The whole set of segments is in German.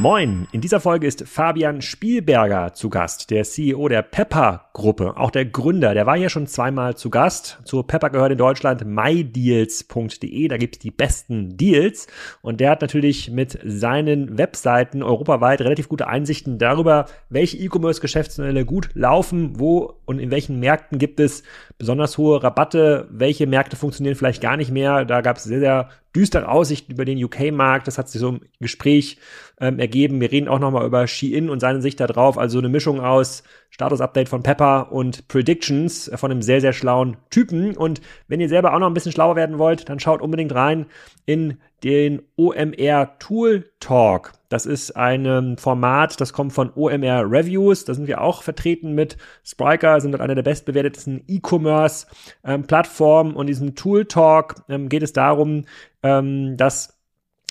Moin! In dieser Folge ist Fabian Spielberger zu Gast, der CEO der Pepper-Gruppe, auch der Gründer. Der war hier schon zweimal zu Gast. Zu Pepper gehört in Deutschland mydeals.de, da gibt's die besten Deals. Und der hat natürlich mit seinen Webseiten europaweit relativ gute Einsichten darüber, welche E-Commerce-Geschäftsmodelle gut laufen, wo und in welchen Märkten gibt es besonders hohe Rabatte, welche Märkte funktionieren vielleicht gar nicht mehr. Da gab es sehr, sehr düstere Aussichten über den UK-Markt. Das hat sich so im Gespräch ähm, ergeben. Wir reden auch nochmal über Shein und seine Sicht da drauf. Also eine Mischung aus Status-Update von Pepper und Predictions von einem sehr, sehr schlauen Typen. Und wenn ihr selber auch noch ein bisschen schlauer werden wollt, dann schaut unbedingt rein in den OMR Tool Talk. Das ist ein Format, das kommt von OMR Reviews. Da sind wir auch vertreten mit Spriker, sind dort eine der bestbewertetsten E-Commerce-Plattformen. Ähm, und in diesem Tool Talk ähm, geht es darum, ähm, dass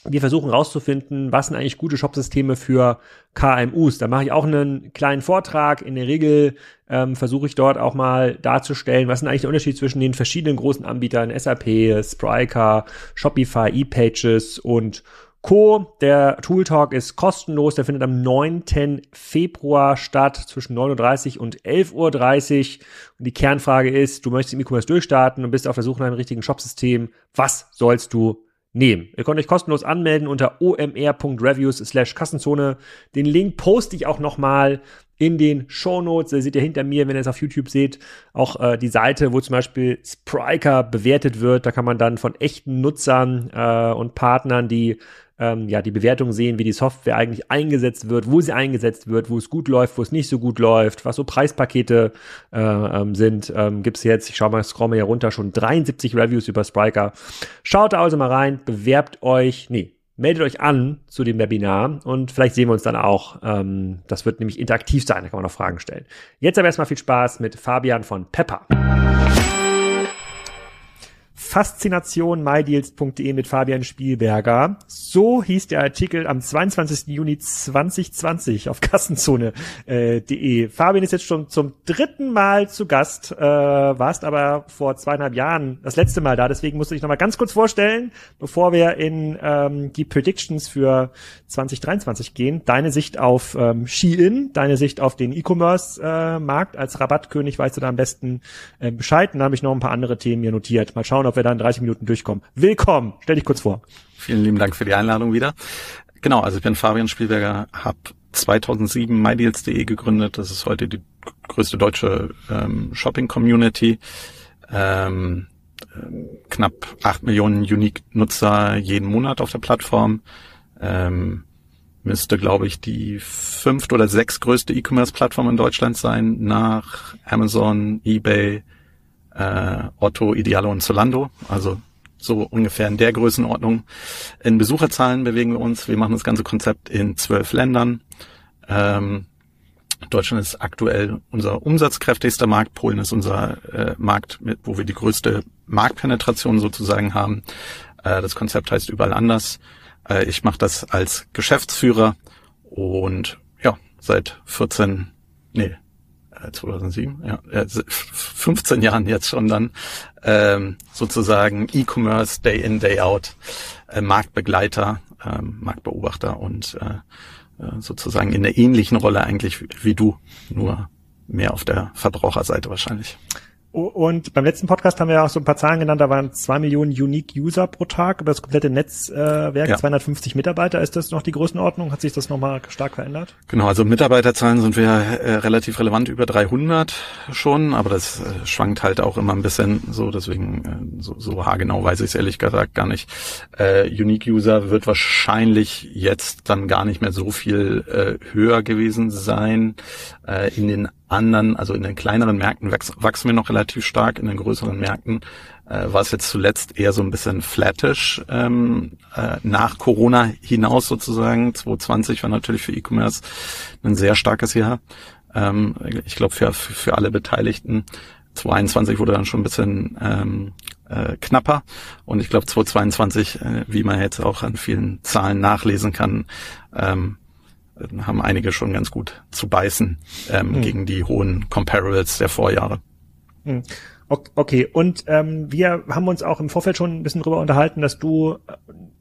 wir versuchen rauszufinden, was sind eigentlich gute Shopsysteme für KMUs. Da mache ich auch einen kleinen Vortrag. In der Regel ähm, versuche ich dort auch mal darzustellen, was ist eigentlich der Unterschied zwischen den verschiedenen großen Anbietern, SAP, Spryker, Shopify, ePages und Co. Der Tool Talk ist kostenlos. Der findet am 9. Februar statt zwischen 9.30 Uhr und 11.30 Uhr. Und die Kernfrage ist, du möchtest im E-Commerce durchstarten und bist auf der Suche nach einem richtigen Shopsystem. Was sollst du nehmen. Ihr könnt euch kostenlos anmelden unter omr.reviews slash Kassenzone. Den Link poste ich auch nochmal in den Show Notes. Da seht ihr hinter mir, wenn ihr es auf YouTube seht, auch äh, die Seite, wo zum Beispiel Spriker bewertet wird. Da kann man dann von echten Nutzern äh, und Partnern, die ähm, ja, die Bewertung sehen, wie die Software eigentlich eingesetzt wird, wo sie eingesetzt wird, wo es gut läuft, wo es nicht so gut läuft, was so Preispakete äh, ähm, sind. Ähm, Gibt es jetzt, ich schaue mal, scroll mal hier runter, schon 73 Reviews über Spriker. Schaut da also mal rein, bewerbt euch, nee, meldet euch an zu dem Webinar und vielleicht sehen wir uns dann auch. Ähm, das wird nämlich interaktiv sein, da kann man noch Fragen stellen. Jetzt aber erstmal viel Spaß mit Fabian von Pepper. Faszination mydeals.de mit Fabian Spielberger. So hieß der Artikel am 22. Juni 2020 auf kassenzone.de. Äh, Fabian ist jetzt schon zum dritten Mal zu Gast, äh, warst aber vor zweieinhalb Jahren das letzte Mal da, deswegen musst du dich nochmal ganz kurz vorstellen, bevor wir in ähm, die Predictions für 2023 gehen. Deine Sicht auf ähm, Shein, deine Sicht auf den E-Commerce-Markt äh, als Rabattkönig, weißt du da am besten äh, Bescheid. Dann habe ich noch ein paar andere Themen hier notiert. Mal schauen, ob wir da in 30 Minuten durchkommen. Willkommen, stell dich kurz vor. Vielen lieben Dank für die Einladung wieder. Genau, also ich bin Fabian Spielberger, habe 2007 mydeals.de gegründet. Das ist heute die größte deutsche ähm, Shopping-Community. Ähm, knapp acht Millionen Unique-Nutzer jeden Monat auf der Plattform. Ähm, müsste, glaube ich, die fünft oder sechs größte E-Commerce-Plattform in Deutschland sein, nach Amazon, eBay, äh, Otto, Idealo und Zolando. Also so ungefähr in der Größenordnung. In Besucherzahlen bewegen wir uns. Wir machen das ganze Konzept in zwölf Ländern. Ähm, Deutschland ist aktuell unser umsatzkräftigster Markt. Polen ist unser äh, Markt, mit, wo wir die größte Marktpenetration sozusagen haben. Äh, das Konzept heißt überall anders. Äh, ich mache das als Geschäftsführer und ja, seit 14, nee, 2007, ja, 15 Jahren jetzt schon dann ähm, sozusagen E-Commerce Day in Day out äh, Marktbegleiter, ähm, Marktbeobachter und äh, äh, sozusagen in der ähnlichen Rolle eigentlich wie, wie du, nur mehr auf der Verbraucherseite wahrscheinlich. Und beim letzten Podcast haben wir ja auch so ein paar Zahlen genannt, da waren zwei Millionen Unique User pro Tag über das komplette Netzwerk, äh, ja. 250 Mitarbeiter. Ist das noch die Größenordnung? Hat sich das nochmal stark verändert? Genau, also Mitarbeiterzahlen sind wir äh, relativ relevant über 300 schon, aber das äh, schwankt halt auch immer ein bisschen so, deswegen äh, so, so haargenau weiß ich es ehrlich gesagt gar nicht. Äh, Unique User wird wahrscheinlich jetzt dann gar nicht mehr so viel äh, höher gewesen sein. Äh, in den anderen, also in den kleineren Märkten wachs, wachsen wir noch relativ stark, in den größeren Märkten äh, war es jetzt zuletzt eher so ein bisschen flattish ähm, äh, nach Corona hinaus sozusagen. 2020 war natürlich für E-Commerce ein sehr starkes Jahr. Ähm, ich glaube für, für alle Beteiligten. 2021 wurde dann schon ein bisschen ähm, äh, knapper und ich glaube 2022, äh, wie man jetzt auch an vielen Zahlen nachlesen kann, ähm, haben einige schon ganz gut zu beißen ähm, mhm. gegen die hohen Comparables der Vorjahre. Mhm. Okay, und ähm, wir haben uns auch im Vorfeld schon ein bisschen drüber unterhalten, dass du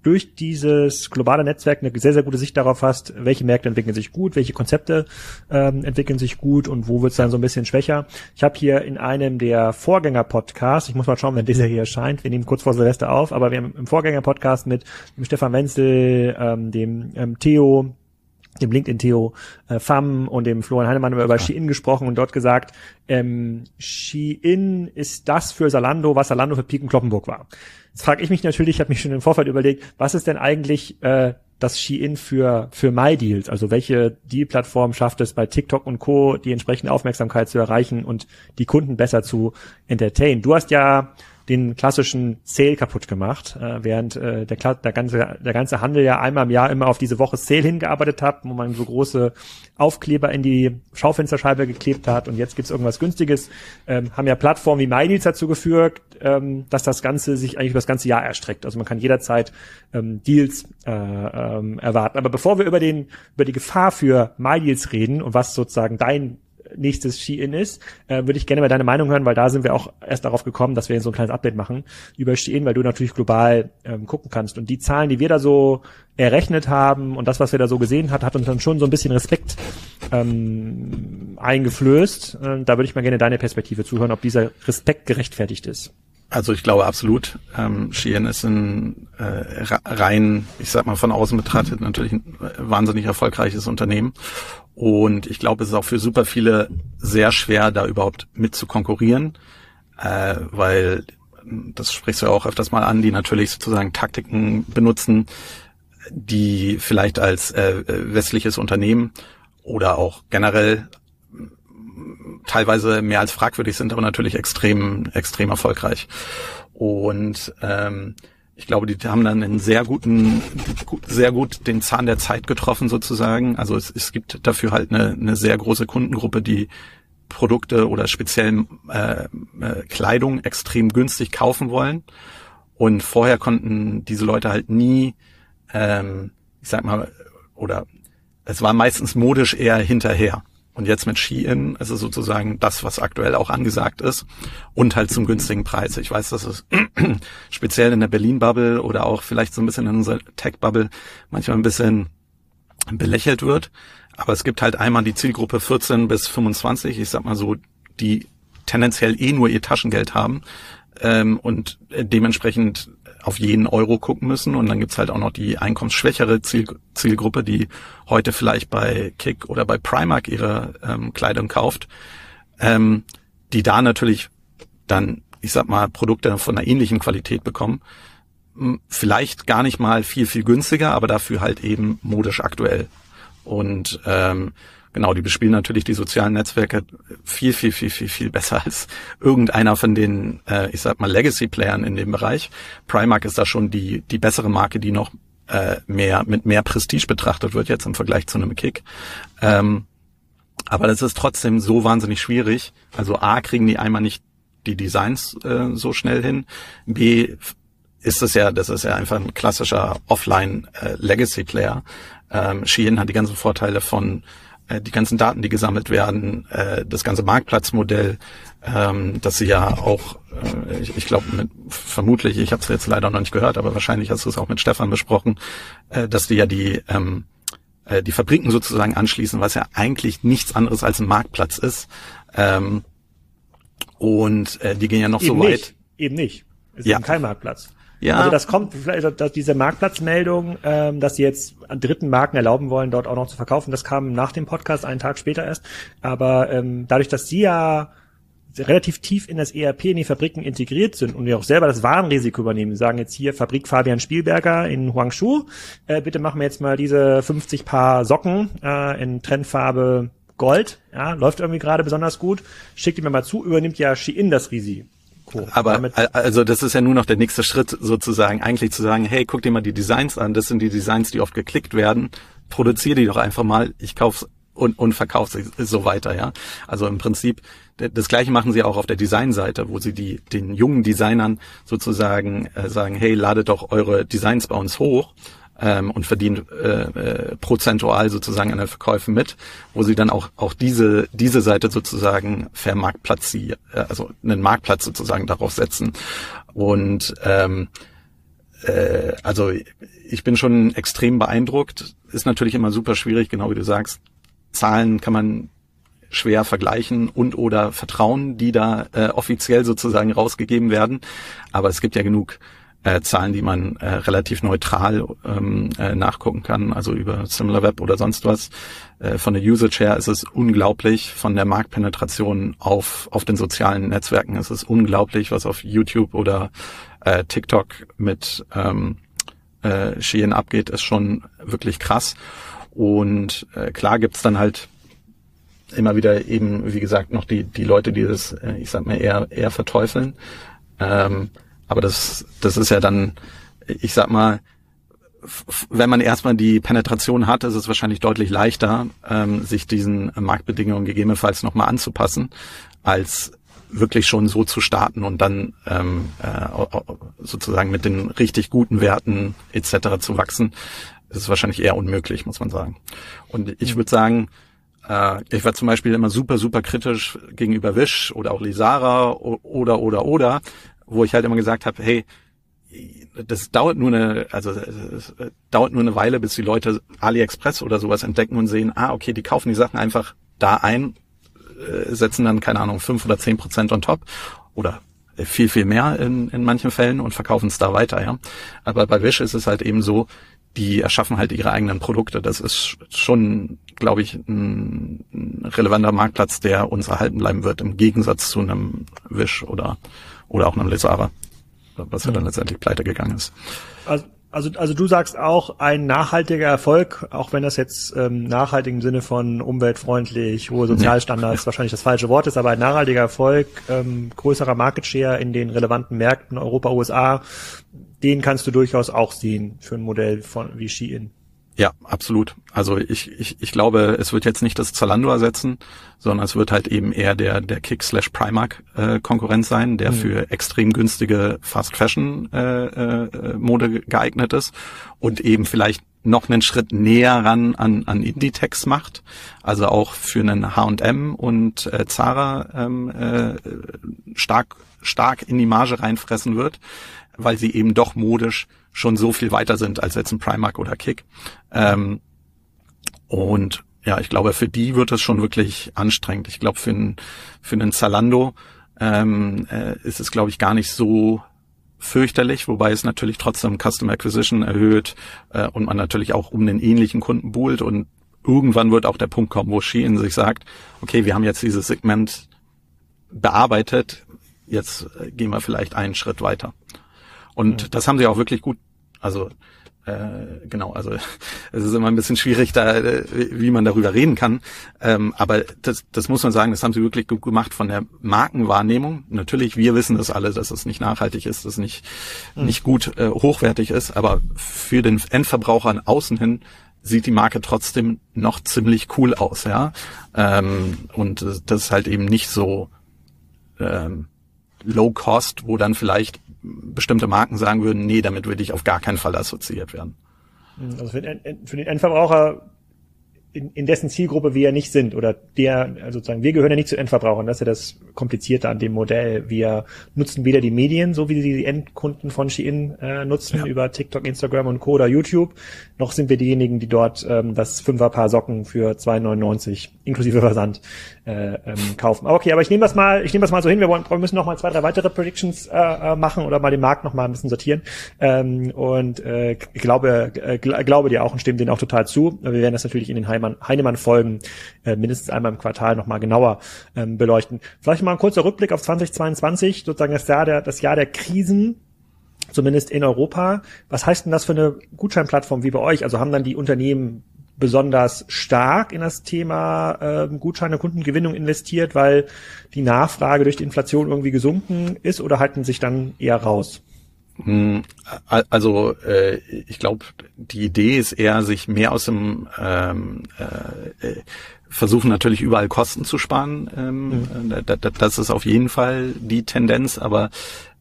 durch dieses globale Netzwerk eine sehr, sehr gute Sicht darauf hast, welche Märkte entwickeln sich gut, welche Konzepte ähm, entwickeln sich gut und wo wird es dann so ein bisschen schwächer. Ich habe hier in einem der Vorgänger-Podcasts, ich muss mal schauen, wenn dieser hier erscheint, wir nehmen kurz vor Silvester auf, aber wir haben im Vorgänger-Podcast mit dem Stefan Wenzel, ähm, dem ähm, Theo, dem LinkedIn-Theo äh, Pham und dem Florian Heinemann über ja. Shein gesprochen und dort gesagt, ähm, Shein ist das für Salando, was Salando für Piken Kloppenburg war. Jetzt frage ich mich natürlich, ich habe mich schon im Vorfeld überlegt, was ist denn eigentlich äh, das Shein für für MyDeals? Also welche Deal-Plattform schafft es bei TikTok und Co. die entsprechende Aufmerksamkeit zu erreichen und die Kunden besser zu entertainen? Du hast ja den klassischen Sale kaputt gemacht, äh, während äh, der, der, ganze, der ganze Handel ja einmal im Jahr immer auf diese Woche Sale hingearbeitet hat, wo man so große Aufkleber in die Schaufensterscheibe geklebt hat und jetzt gibt's irgendwas Günstiges. Ähm, haben ja Plattformen wie MyDeals dazu geführt, ähm, dass das Ganze sich eigentlich über das ganze Jahr erstreckt. Also man kann jederzeit ähm, Deals äh, ähm, erwarten. Aber bevor wir über den über die Gefahr für MyDeals reden und was sozusagen dein nächstes Shein ist, äh, würde ich gerne mal deine Meinung hören, weil da sind wir auch erst darauf gekommen, dass wir so ein kleines Update machen über Shein, weil du natürlich global ähm, gucken kannst. Und die Zahlen, die wir da so errechnet haben und das, was wir da so gesehen hat, hat uns dann schon so ein bisschen Respekt ähm, eingeflößt. Äh, da würde ich mal gerne deine Perspektive zuhören, ob dieser Respekt gerechtfertigt ist. Also ich glaube absolut. Ähm, Shein ist ein äh, rein, ich sag mal von außen betrachtet, natürlich ein wahnsinnig erfolgreiches Unternehmen. Und ich glaube, es ist auch für super viele sehr schwer, da überhaupt mit zu konkurrieren, äh, weil das sprichst du ja auch öfters mal an, die natürlich sozusagen Taktiken benutzen, die vielleicht als äh, westliches Unternehmen oder auch generell teilweise mehr als fragwürdig sind, aber natürlich extrem, extrem erfolgreich. Und ähm, ich glaube, die haben dann einen sehr guten, sehr gut den Zahn der Zeit getroffen sozusagen. Also es, es gibt dafür halt eine, eine sehr große Kundengruppe, die Produkte oder speziell äh, äh, Kleidung extrem günstig kaufen wollen. Und vorher konnten diese Leute halt nie, ähm, ich sag mal, oder es war meistens modisch eher hinterher. Und jetzt mit Shein ist es sozusagen das, was aktuell auch angesagt ist und halt zum günstigen Preis. Ich weiß, dass es speziell in der Berlin-Bubble oder auch vielleicht so ein bisschen in unserer Tech-Bubble manchmal ein bisschen belächelt wird. Aber es gibt halt einmal die Zielgruppe 14 bis 25, ich sag mal so, die tendenziell eh nur ihr Taschengeld haben ähm, und dementsprechend auf jeden Euro gucken müssen. Und dann gibt's halt auch noch die einkommensschwächere Ziel, Zielgruppe, die heute vielleicht bei Kick oder bei Primark ihre ähm, Kleidung kauft, ähm, die da natürlich dann, ich sag mal, Produkte von einer ähnlichen Qualität bekommen. Vielleicht gar nicht mal viel, viel günstiger, aber dafür halt eben modisch aktuell. Und ähm, genau, die bespielen natürlich die sozialen Netzwerke viel, viel, viel, viel, viel besser als irgendeiner von den, äh, ich sag mal, Legacy-Playern in dem Bereich. Primark ist da schon die, die bessere Marke, die noch äh, mehr, mit mehr Prestige betrachtet wird jetzt im Vergleich zu einem Kick. Ähm, aber das ist trotzdem so wahnsinnig schwierig. Also A, kriegen die einmal nicht die Designs äh, so schnell hin. B, ist es ja, das ist ja einfach ein klassischer Offline-Legacy-Player. Äh, ähm, Shein hat die ganzen Vorteile von äh, die ganzen Daten, die gesammelt werden, äh, das ganze Marktplatzmodell, ähm, dass sie ja auch, äh, ich, ich glaube, vermutlich, ich habe es jetzt leider noch nicht gehört, aber wahrscheinlich hast du es auch mit Stefan besprochen, äh, dass die ja die ähm, äh, die Fabriken sozusagen anschließen, was ja eigentlich nichts anderes als ein Marktplatz ist. Ähm, und äh, die gehen ja noch eben so weit. Nicht. Eben nicht. Es ja. ist kein Marktplatz. Ja. Also das kommt vielleicht, dass diese Marktplatzmeldung, ähm, dass sie jetzt an dritten Marken erlauben wollen, dort auch noch zu verkaufen, das kam nach dem Podcast, einen Tag später erst. Aber ähm, dadurch, dass sie ja relativ tief in das ERP in die Fabriken integriert sind und ja auch selber das Warenrisiko übernehmen. Sie sagen jetzt hier Fabrik Fabian Spielberger in Huangshu, äh, bitte machen wir jetzt mal diese 50 Paar Socken äh, in Trendfarbe Gold, ja, läuft irgendwie gerade besonders gut. Schickt die mir mal zu, übernimmt ja Shein das Risiko. Co. Aber also das ist ja nur noch der nächste Schritt sozusagen, eigentlich zu sagen, hey, guck dir mal die Designs an, das sind die Designs, die oft geklickt werden, produziere die doch einfach mal, ich kauf's und, und verkaufe sie so weiter, ja. Also im Prinzip das gleiche machen sie auch auf der Designseite, wo sie die den jungen Designern sozusagen äh, sagen, hey, ladet doch eure Designs bei uns hoch ähm, und verdient äh, äh, prozentual sozusagen an den Verkäufen mit, wo sie dann auch auch diese diese Seite sozusagen vermarktplatzieren, äh, also einen Marktplatz sozusagen darauf setzen und ähm, äh, also ich bin schon extrem beeindruckt. Ist natürlich immer super schwierig, genau wie du sagst. Zahlen kann man schwer vergleichen und oder vertrauen, die da äh, offiziell sozusagen rausgegeben werden. Aber es gibt ja genug äh, Zahlen, die man äh, relativ neutral ähm, äh, nachgucken kann, also über SimilarWeb oder sonst was. Äh, von der Usage her ist es unglaublich, von der Marktpenetration auf, auf den sozialen Netzwerken ist es unglaublich, was auf YouTube oder äh, TikTok mit ähm, äh, Shein abgeht, ist schon wirklich krass. Und äh, klar gibt's dann halt immer wieder eben, wie gesagt, noch die, die Leute, die das, äh, ich sag mal, eher, eher verteufeln. Ähm, aber das, das ist ja dann, ich sag mal, wenn man erstmal die Penetration hat, ist es wahrscheinlich deutlich leichter, ähm, sich diesen Marktbedingungen gegebenenfalls nochmal anzupassen, als wirklich schon so zu starten und dann ähm, äh, sozusagen mit den richtig guten Werten etc. zu wachsen, ist wahrscheinlich eher unmöglich, muss man sagen. Und ich würde sagen, äh, ich war zum Beispiel immer super, super kritisch gegenüber Wish oder auch Lisara oder, oder, oder, wo ich halt immer gesagt habe, hey, das dauert nur eine, also es dauert nur eine Weile, bis die Leute AliExpress oder sowas entdecken und sehen, ah, okay, die kaufen die Sachen einfach da ein, äh, setzen dann, keine Ahnung, fünf oder zehn Prozent on top oder viel, viel mehr in, in manchen Fällen und verkaufen es da weiter, ja. Aber bei Wish ist es halt eben so, die erschaffen halt ihre eigenen Produkte. Das ist schon, glaube ich, ein relevanter Marktplatz, der uns erhalten bleiben wird, im Gegensatz zu einem Wish oder, oder auch einem Lesara, was ja dann letztendlich pleite gegangen ist. Also, also, also du sagst auch, ein nachhaltiger Erfolg, auch wenn das jetzt ähm, nachhaltig im Sinne von umweltfreundlich, hohe Sozialstandards ja. wahrscheinlich das falsche Wort ist, aber ein nachhaltiger Erfolg, ähm, größerer Market Share in den relevanten Märkten Europa, USA, den kannst du durchaus auch sehen für ein Modell von wie Shein. Ja, absolut. Also ich, ich, ich glaube, es wird jetzt nicht das Zalando ersetzen, sondern es wird halt eben eher der, der Kick slash Primark äh, Konkurrent sein, der mhm. für extrem günstige Fast Fashion äh, äh, Mode geeignet ist und eben vielleicht noch einen Schritt näher ran an, an Inditex macht, also auch für einen H&M und äh, Zara ähm, äh, stark stark in die Marge reinfressen wird weil sie eben doch modisch schon so viel weiter sind als jetzt ein Primark oder Kick. Ähm, und ja, ich glaube, für die wird es schon wirklich anstrengend. Ich glaube, für, einen für einen Zalando ähm, äh, ist es, glaube ich, gar nicht so fürchterlich, wobei es natürlich trotzdem Custom Acquisition erhöht äh, und man natürlich auch um den ähnlichen Kunden buhlt und irgendwann wird auch der Punkt kommen, wo Shein sich sagt, okay, wir haben jetzt dieses Segment bearbeitet, jetzt äh, gehen wir vielleicht einen Schritt weiter. Und mhm. das haben sie auch wirklich gut, also äh, genau, also es ist immer ein bisschen schwierig, da, äh, wie man darüber reden kann. Ähm, aber das, das muss man sagen, das haben sie wirklich gut gemacht von der Markenwahrnehmung. Natürlich, wir wissen das alle, dass es nicht nachhaltig ist, dass es nicht, mhm. nicht gut äh, hochwertig ist, aber für den Endverbraucher außen hin sieht die Marke trotzdem noch ziemlich cool aus, ja. Ähm, und das ist halt eben nicht so ähm, low cost, wo dann vielleicht bestimmte Marken sagen würden, nee, damit würde ich auf gar keinen Fall assoziiert werden. Also für den, für den Endverbraucher in, in dessen Zielgruppe wir ja nicht sind oder der, also sozusagen, wir gehören ja nicht zu Endverbrauchern, das ist ja das Komplizierte an dem Modell. Wir nutzen weder die Medien, so wie sie die Endkunden von Shein äh, nutzen, ja. über TikTok, Instagram und Co. oder YouTube, noch sind wir diejenigen, die dort ähm, das Fünferpaar Socken für 2,99 inklusive Versand äh, ähm, kaufen. Okay, aber ich nehme das mal, ich nehme das mal so hin. Wir, wollen, wir müssen noch mal zwei, drei weitere Predictions äh, äh machen oder mal den Markt noch mal ein bisschen sortieren. Ähm, und äh, glaube, äh, glaube dir auch und stimme denen auch total zu. Wir werden das natürlich in den Heimann, Heinemann-Folgen äh, mindestens einmal im Quartal noch mal genauer ähm, beleuchten. Vielleicht mal ein kurzer Rückblick auf 2022, sozusagen das Jahr der, das Jahr der Krisen zumindest in Europa. Was heißt denn das für eine Gutscheinplattform wie bei euch? Also haben dann die Unternehmen besonders stark in das Thema äh, Gutscheine Kundengewinnung investiert, weil die Nachfrage durch die Inflation irgendwie gesunken ist oder halten sich dann eher raus? Hm, also äh, ich glaube, die Idee ist eher, sich mehr aus dem ähm, äh, versuchen natürlich überall Kosten zu sparen. Ähm, mhm. Das ist auf jeden Fall die Tendenz, aber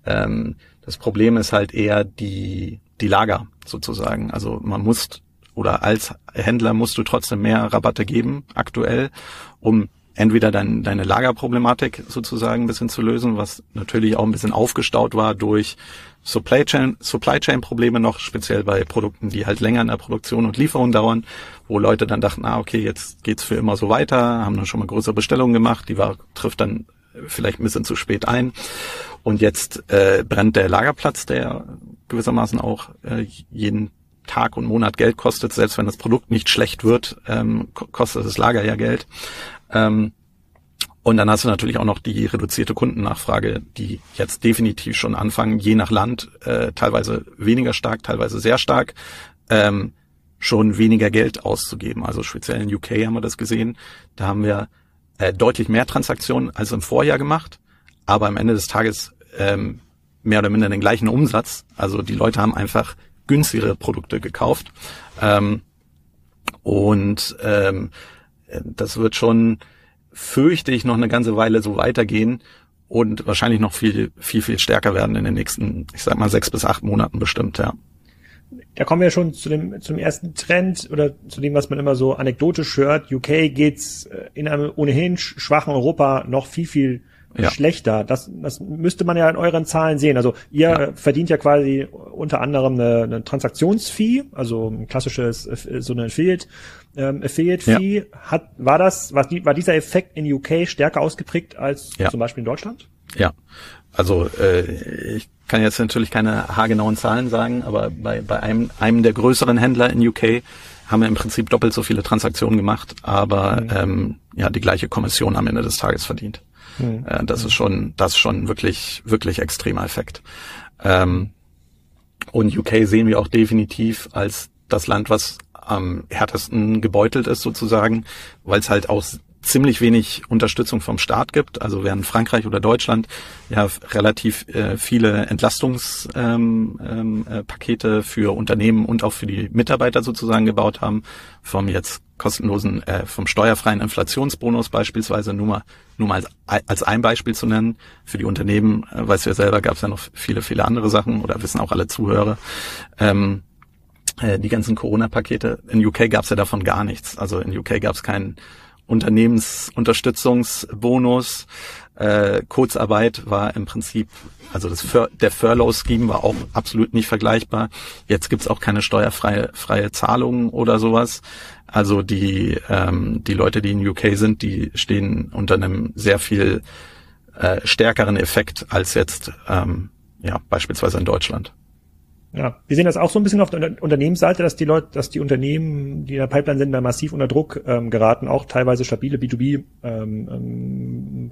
ähm, das Problem ist halt eher die die Lager sozusagen. Also man muss oder als Händler musst du trotzdem mehr Rabatte geben aktuell, um entweder dein, deine Lagerproblematik sozusagen ein bisschen zu lösen, was natürlich auch ein bisschen aufgestaut war durch Supply Chain, Supply Chain Probleme noch, speziell bei Produkten, die halt länger in der Produktion und Lieferung dauern, wo Leute dann dachten, ah, okay, jetzt geht's für immer so weiter, haben dann schon mal größere Bestellungen gemacht, die war, trifft dann vielleicht ein bisschen zu spät ein. Und jetzt äh, brennt der Lagerplatz, der gewissermaßen auch äh, jeden Tag und Monat Geld kostet, selbst wenn das Produkt nicht schlecht wird, ähm, kostet das Lager ja Geld. Ähm, und dann hast du natürlich auch noch die reduzierte Kundennachfrage, die jetzt definitiv schon anfangen, je nach Land, äh, teilweise weniger stark, teilweise sehr stark, ähm, schon weniger Geld auszugeben. Also speziell in UK haben wir das gesehen. Da haben wir äh, deutlich mehr Transaktionen als im Vorjahr gemacht, aber am Ende des Tages ähm, mehr oder minder den gleichen Umsatz. Also die Leute haben einfach günstigere Produkte gekauft. Ähm, und ähm, das wird schon fürchte ich noch eine ganze Weile so weitergehen und wahrscheinlich noch viel, viel, viel stärker werden in den nächsten, ich sag mal, sechs bis acht Monaten bestimmt, ja. Da kommen wir schon zu dem, zum ersten Trend oder zu dem, was man immer so anekdotisch hört. UK geht's äh, in einem ohnehin schwachen Europa noch viel, viel ja. schlechter. Das, das müsste man ja in euren Zahlen sehen. Also ihr ja. verdient ja quasi unter anderem eine, eine Transaktionsfee, also ein klassisches, so eine Affiliate, ähm, Affiliate Fee. Ja. Hat, war das, war, die, war dieser Effekt in UK stärker ausgeprägt als zum Beispiel in Deutschland? Ja. Also äh, ich kann jetzt natürlich keine haargenauen Zahlen sagen, aber bei, bei einem, einem der größeren Händler in UK haben wir im Prinzip doppelt so viele Transaktionen gemacht, aber mhm. ähm, ja die gleiche Kommission am Ende des Tages verdient. Mhm. Äh, das ist schon, das ist schon wirklich, wirklich extremer Effekt. Ähm, und UK sehen wir auch definitiv als das Land, was am härtesten gebeutelt ist sozusagen, weil es halt auch ziemlich wenig Unterstützung vom Staat gibt. Also während Frankreich oder Deutschland ja relativ äh, viele Entlastungspakete ähm, ähm, äh, für Unternehmen und auch für die Mitarbeiter sozusagen gebaut haben, vom jetzt kostenlosen, äh, vom steuerfreien Inflationsbonus beispielsweise, nur mal, nur mal als, als ein Beispiel zu nennen. Für die Unternehmen, äh, du ja selber, gab es ja noch viele, viele andere Sachen oder wissen auch alle Zuhörer. Ähm, äh, die ganzen Corona-Pakete. In UK gab es ja davon gar nichts. Also in UK gab es keinen Unternehmensunterstützungsbonus. Äh, Kurzarbeit war im Prinzip, also das Fur der Furlough-Scheme war auch absolut nicht vergleichbar. Jetzt gibt's auch keine steuerfreie freie Zahlungen oder sowas. Also die, ähm, die Leute, die in UK sind, die stehen unter einem sehr viel äh, stärkeren Effekt als jetzt ähm, ja, beispielsweise in Deutschland. Ja, wir sehen das auch so ein bisschen auf der Unternehmensseite, dass die Leute, dass die Unternehmen, die in der Pipeline sind, da massiv unter Druck ähm, geraten, auch teilweise stabile B2B ähm, ähm.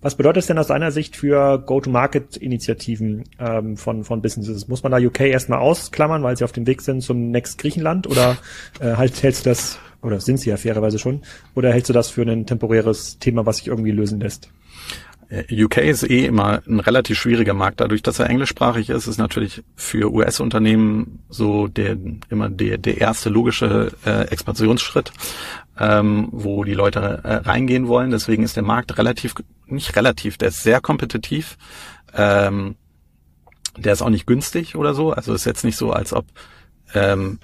Was bedeutet das denn aus deiner Sicht für Go-to-Market-Initiativen ähm, von, von Businesses? Muss man da UK erstmal ausklammern, weil sie auf dem Weg sind zum Next Griechenland oder äh, halt hältst du das, oder sind sie ja fairerweise schon, oder hältst du das für ein temporäres Thema, was sich irgendwie lösen lässt? Äh, UK ist eh immer ein relativ schwieriger Markt. Dadurch, dass er englischsprachig ist, ist natürlich für US-Unternehmen so der immer der, der erste logische äh, Expansionsschritt, ähm, wo die Leute äh, reingehen wollen. Deswegen ist der Markt relativ, nicht relativ, der ist sehr kompetitiv. Ähm, der ist auch nicht günstig oder so. Also ist jetzt nicht so, als ob ähm,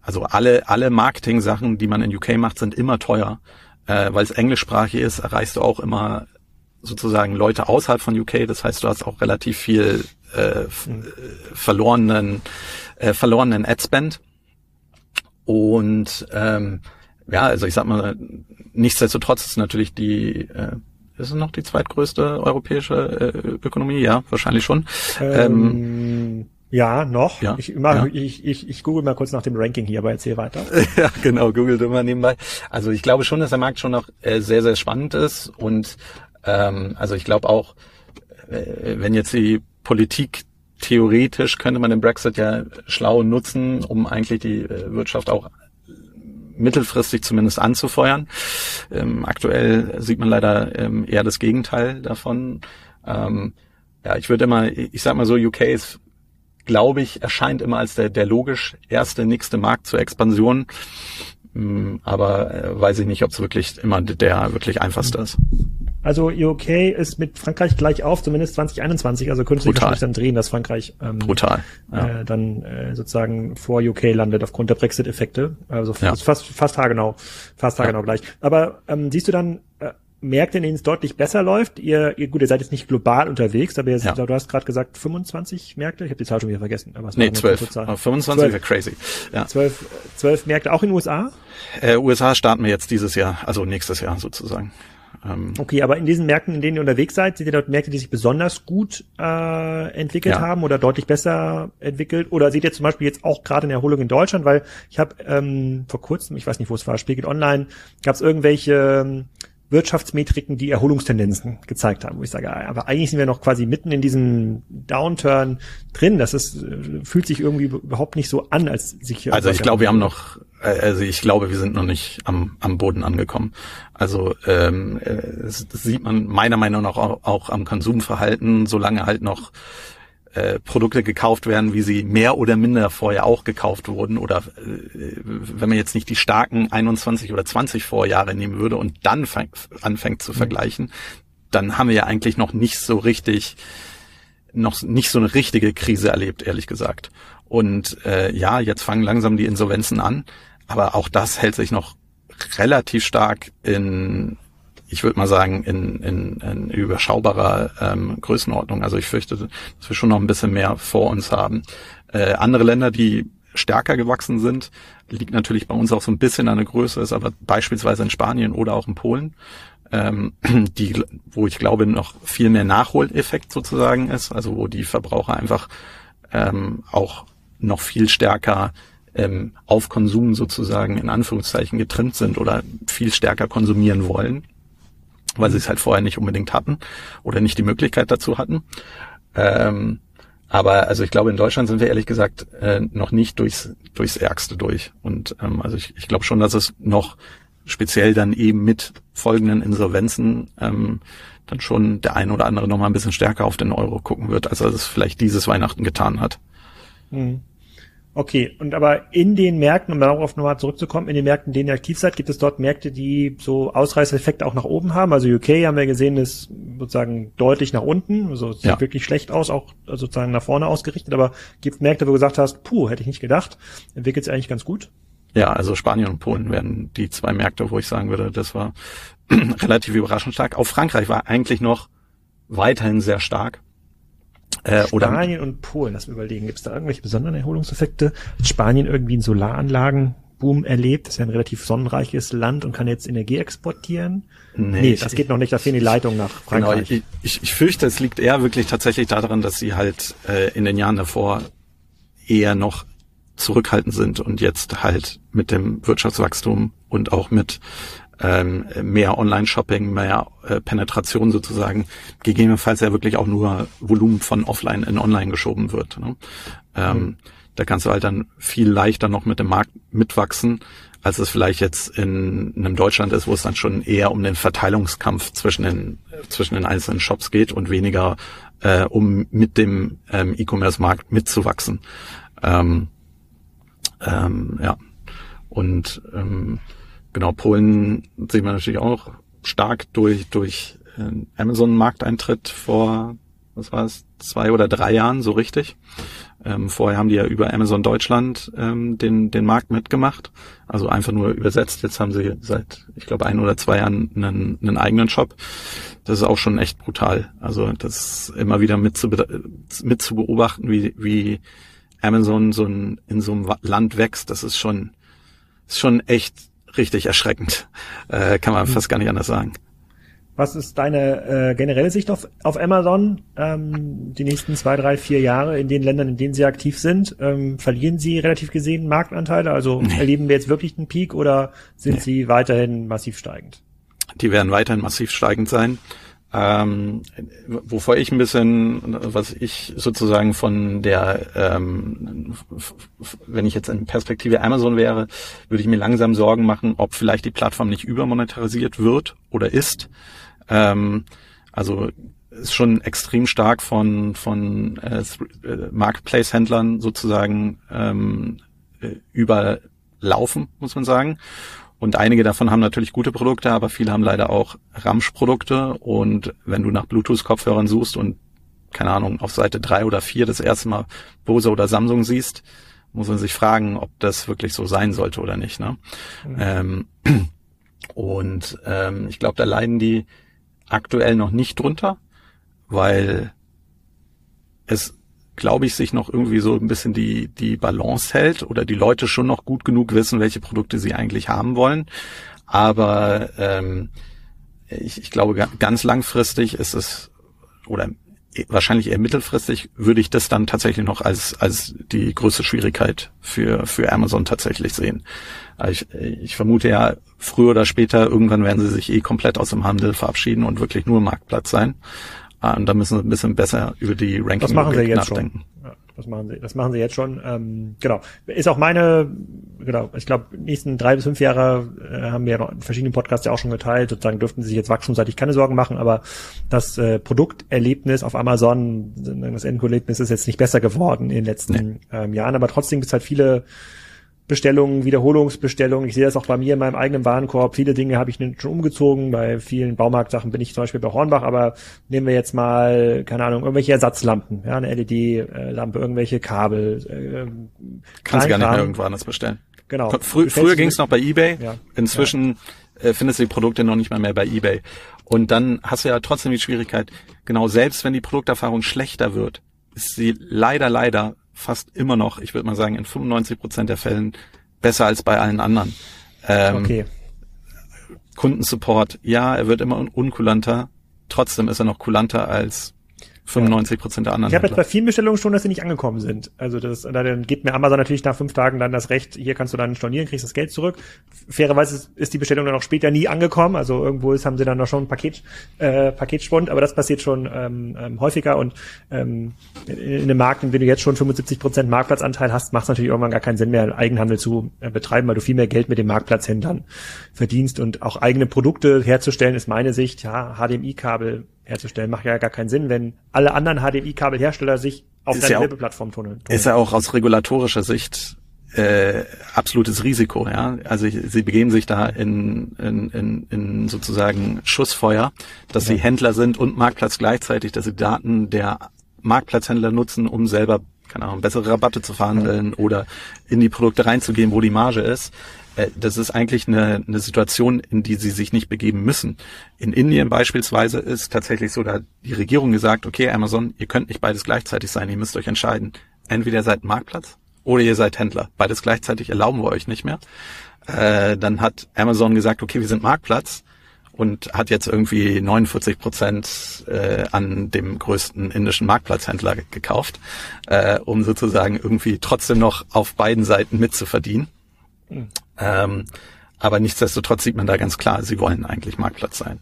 also alle alle Marketing-Sachen, die man in UK macht, sind immer teuer. Äh, weil es englischsprachig ist, erreichst du auch immer sozusagen Leute außerhalb von UK. Das heißt, du hast auch relativ viel äh, mhm. verlorenen äh, verlorenen Adspend. Und ähm, ja, also ich sag mal, nichtsdestotrotz ist natürlich die äh, ist es noch die zweitgrößte europäische äh, Ökonomie? Ja, wahrscheinlich schon. Ähm, ähm, ja, noch. Ja, ich, mach, ja. Ich, ich, ich google mal kurz nach dem Ranking hier, aber erzähl weiter. ja, genau, google du mal nebenbei. Also ich glaube schon, dass der Markt schon noch äh, sehr, sehr spannend ist und ähm, also ich glaube auch, äh, wenn jetzt die Politik theoretisch könnte man den Brexit ja schlau nutzen, um eigentlich die äh, Wirtschaft auch mittelfristig zumindest anzufeuern. Ähm, aktuell sieht man leider ähm, eher das Gegenteil davon. Ähm, ja, ich würde immer, ich sag mal so, UK ist, glaube ich, erscheint immer als der, der logisch erste, nächste Markt zur Expansion. Ähm, aber äh, weiß ich nicht, ob es wirklich immer der wirklich einfachste ist. Also UK ist mit Frankreich gleich auf, zumindest 2021. Also könnte sich dann drehen, dass Frankreich ähm, Brutal. Ja. Äh, dann äh, sozusagen vor UK landet aufgrund der Brexit-Effekte. Also ja. fast fast haargenau, fast haargenau ja. gleich. Aber ähm, siehst du dann äh, Märkte, in denen es deutlich besser läuft? Ihr, ihr gut, ihr seid jetzt nicht global unterwegs, aber ihr, ja. du hast gerade gesagt 25 Märkte. Ich habe die Zahl schon wieder vergessen. Aber nee, 12. 25 wäre crazy. Ja. 12, 12 Märkte auch in den USA? Äh, USA starten wir jetzt dieses Jahr, also nächstes Jahr sozusagen. Ähm, okay, aber in diesen Märkten, in denen ihr unterwegs seid, seht ihr dort Märkte, die sich besonders gut äh, entwickelt ja. haben oder deutlich besser entwickelt? Oder seht ihr zum Beispiel jetzt auch gerade eine Erholung in Deutschland? Weil ich habe ähm, vor kurzem, ich weiß nicht, wo es war, Spiegel Online, gab es irgendwelche ähm, Wirtschaftsmetriken, die Erholungstendenzen gezeigt haben, wo ich sage, aber eigentlich sind wir noch quasi mitten in diesem Downturn drin. Das ist, äh, fühlt sich irgendwie überhaupt nicht so an, als sich. Also ich glaube, wir haben noch, also ich glaube, wir sind noch nicht am, am Boden angekommen. Also ähm, äh, das sieht man meiner Meinung nach auch, auch am Konsumverhalten, solange halt noch äh, Produkte gekauft werden, wie sie mehr oder minder vorher auch gekauft wurden oder äh, wenn man jetzt nicht die starken 21 oder 20 Vorjahre nehmen würde und dann fang, anfängt zu mhm. vergleichen, dann haben wir ja eigentlich noch nicht so richtig noch nicht so eine richtige Krise erlebt, ehrlich gesagt. Und äh, ja, jetzt fangen langsam die Insolvenzen an, aber auch das hält sich noch relativ stark in ich würde mal sagen, in, in, in überschaubarer ähm, Größenordnung. Also ich fürchte, dass wir schon noch ein bisschen mehr vor uns haben. Äh, andere Länder, die stärker gewachsen sind, liegt natürlich bei uns auch so ein bisschen an der Größe, ist aber beispielsweise in Spanien oder auch in Polen, ähm, die, wo ich glaube, noch viel mehr Nachholeffekt sozusagen ist, also wo die Verbraucher einfach ähm, auch noch viel stärker ähm, auf Konsum sozusagen in Anführungszeichen getrimmt sind oder viel stärker konsumieren wollen weil sie es halt vorher nicht unbedingt hatten oder nicht die Möglichkeit dazu hatten. Ähm, aber also ich glaube, in Deutschland sind wir ehrlich gesagt äh, noch nicht durchs, durchs Ärgste durch. Und ähm, also ich, ich glaube schon, dass es noch speziell dann eben mit folgenden Insolvenzen ähm, dann schon der ein oder andere nochmal ein bisschen stärker auf den Euro gucken wird, als er es vielleicht dieses Weihnachten getan hat. Mhm. Okay, und aber in den Märkten, um darauf nochmal zurückzukommen, in den Märkten, in denen ihr aktiv seid, gibt es dort Märkte, die so Ausreißereffekte auch nach oben haben. Also UK haben wir gesehen, ist sozusagen deutlich nach unten, also sieht ja. wirklich schlecht aus, auch sozusagen nach vorne ausgerichtet, aber gibt Märkte, wo du gesagt hast, puh, hätte ich nicht gedacht, entwickelt sich eigentlich ganz gut. Ja, also Spanien und Polen werden die zwei Märkte, wo ich sagen würde, das war relativ überraschend stark. Auch Frankreich war eigentlich noch weiterhin sehr stark. Äh, Spanien und Polen, lass mir überlegen, gibt es da irgendwelche besonderen Erholungseffekte? Hat Spanien irgendwie einen Solaranlagenboom erlebt? Das ist ja ein relativ sonnenreiches Land und kann jetzt Energie exportieren. Nee, nee das ich, geht noch nicht, da fehlen die Leitungen nach genau, Frankreich. Genau, ich, ich, ich fürchte, es liegt eher wirklich tatsächlich daran, dass sie halt äh, in den Jahren davor eher noch zurückhaltend sind und jetzt halt mit dem Wirtschaftswachstum und auch mit ähm, mehr Online-Shopping, mehr äh, Penetration sozusagen, gegebenenfalls ja wirklich auch nur Volumen von Offline in Online geschoben wird. Ne? Ähm, mhm. Da kannst du halt dann viel leichter noch mit dem Markt mitwachsen, als es vielleicht jetzt in einem Deutschland ist, wo es dann schon eher um den Verteilungskampf zwischen den, zwischen den einzelnen Shops geht und weniger äh, um mit dem ähm, E-Commerce-Markt mitzuwachsen. Ähm, ähm, ja. Und ähm, Genau, Polen sehen wir natürlich auch stark durch, durch äh, Amazon-Markteintritt vor, was war es, zwei oder drei Jahren, so richtig. Ähm, vorher haben die ja über Amazon Deutschland ähm, den, den Markt mitgemacht, also einfach nur übersetzt. Jetzt haben sie seit, ich glaube, ein oder zwei Jahren einen, einen eigenen Shop. Das ist auch schon echt brutal. Also das immer wieder mit zu, mit zu beobachten, wie, wie Amazon so ein, in so einem Land wächst, das ist schon, ist schon echt richtig erschreckend. Äh, kann man mhm. fast gar nicht anders sagen. Was ist deine äh, generelle Sicht auf, auf Amazon ähm, die nächsten zwei, drei, vier Jahre in den Ländern, in denen sie aktiv sind? Ähm, verlieren sie relativ gesehen Marktanteile? Also nee. erleben wir jetzt wirklich einen Peak oder sind nee. sie weiterhin massiv steigend? Die werden weiterhin massiv steigend sein. Ähm, wovor ich ein bisschen, was ich sozusagen von der, ähm, wenn ich jetzt in Perspektive Amazon wäre, würde ich mir langsam Sorgen machen, ob vielleicht die Plattform nicht übermonetarisiert wird oder ist. Ähm, also ist schon extrem stark von von äh, Marketplace-Händlern sozusagen ähm, äh, überlaufen, muss man sagen. Und einige davon haben natürlich gute Produkte, aber viele haben leider auch Ramsch-Produkte. Und wenn du nach Bluetooth-Kopfhörern suchst und keine Ahnung, auf Seite drei oder vier das erste Mal Bose oder Samsung siehst, muss man sich fragen, ob das wirklich so sein sollte oder nicht. Ne? Mhm. Ähm, und ähm, ich glaube, da leiden die aktuell noch nicht drunter, weil es, glaube ich, sich noch irgendwie so ein bisschen die, die Balance hält oder die Leute schon noch gut genug wissen, welche Produkte sie eigentlich haben wollen. Aber ähm, ich, ich glaube, ganz langfristig ist es, oder wahrscheinlich eher mittelfristig würde ich das dann tatsächlich noch als, als die größte Schwierigkeit für, für Amazon tatsächlich sehen. Ich, ich vermute ja, früher oder später, irgendwann werden sie sich eh komplett aus dem Handel verabschieden und wirklich nur Marktplatz sein. Und da müssen sie ein bisschen besser über die Rankings das machen sie jetzt nachdenken. Schon. Ja, das machen sie, das machen sie jetzt schon. Ähm, genau. Ist auch meine, genau, ich glaube, nächsten drei bis fünf Jahre äh, haben wir ja noch in verschiedenen Podcasts ja auch schon geteilt. Sozusagen dürften sie sich jetzt wachstumsseitig keine Sorgen machen, aber das äh, Produkterlebnis auf Amazon, das Endkundenerlebnis ist jetzt nicht besser geworden in den letzten nee. ähm, Jahren, aber trotzdem gibt es halt viele Bestellungen, Wiederholungsbestellungen. Ich sehe das auch bei mir in meinem eigenen Warenkorb. Viele Dinge habe ich schon umgezogen. Bei vielen Baumarktsachen bin ich zum Beispiel bei Hornbach, aber nehmen wir jetzt mal, keine Ahnung, irgendwelche Ersatzlampen, ja, eine LED-Lampe, irgendwelche Kabel. Äh, Kannst du gar nicht mehr irgendwo anders bestellen. Genau. Frü früher ging es noch bei eBay. Ja. Inzwischen ja. Äh, findest du die Produkte noch nicht mal mehr bei eBay. Und dann hast du ja trotzdem die Schwierigkeit, genau selbst wenn die Produkterfahrung schlechter wird, ist sie leider, leider fast immer noch, ich würde mal sagen, in 95 Prozent der Fällen besser als bei allen anderen. Ähm, okay. Kundensupport, ja, er wird immer unkulanter. Trotzdem ist er noch kulanter als 95 Prozent der anderen. Ich habe jetzt bei vielen Bestellungen schon, dass sie nicht angekommen sind. Also das, dann gibt mir Amazon natürlich nach fünf Tagen dann das Recht, hier kannst du dann stornieren, kriegst das Geld zurück. Fairerweise ist die Bestellung dann auch später nie angekommen. Also irgendwo ist, haben sie dann noch schon ein Paket, äh, Paketspund, aber das passiert schon ähm, ähm, häufiger und ähm, in, in einem Markt, wenn du jetzt schon 75 Prozent Marktplatzanteil hast, macht es natürlich irgendwann gar keinen Sinn mehr, Eigenhandel zu äh, betreiben, weil du viel mehr Geld mit den Marktplatzhändlern verdienst und auch eigene Produkte herzustellen, ist meine Sicht, ja, HDMI-Kabel herzustellen. Macht ja gar keinen Sinn, wenn alle anderen HDMI-Kabelhersteller sich auf deine ja Plattform tunneln. Ist ja auch aus regulatorischer Sicht äh, absolutes Risiko, ja. Also sie begeben sich da in, in, in, in sozusagen Schussfeuer, dass ja. sie Händler sind und Marktplatz gleichzeitig, dass sie Daten der Marktplatzhändler nutzen, um selber keine Ahnung, bessere Rabatte zu verhandeln ja. oder in die Produkte reinzugehen, wo die Marge ist. Äh, das ist eigentlich eine, eine Situation, in die sie sich nicht begeben müssen. In Indien beispielsweise ist tatsächlich so, da die Regierung gesagt, okay, Amazon, ihr könnt nicht beides gleichzeitig sein, ihr müsst euch entscheiden. Entweder seid Marktplatz oder ihr seid Händler. Beides gleichzeitig erlauben wir euch nicht mehr. Äh, dann hat Amazon gesagt, okay, wir sind Marktplatz und hat jetzt irgendwie 49 Prozent äh, an dem größten indischen Marktplatzhändler gekauft, äh, um sozusagen irgendwie trotzdem noch auf beiden Seiten mitzuverdienen. Mhm. Ähm, aber nichtsdestotrotz sieht man da ganz klar, sie wollen eigentlich Marktplatz sein.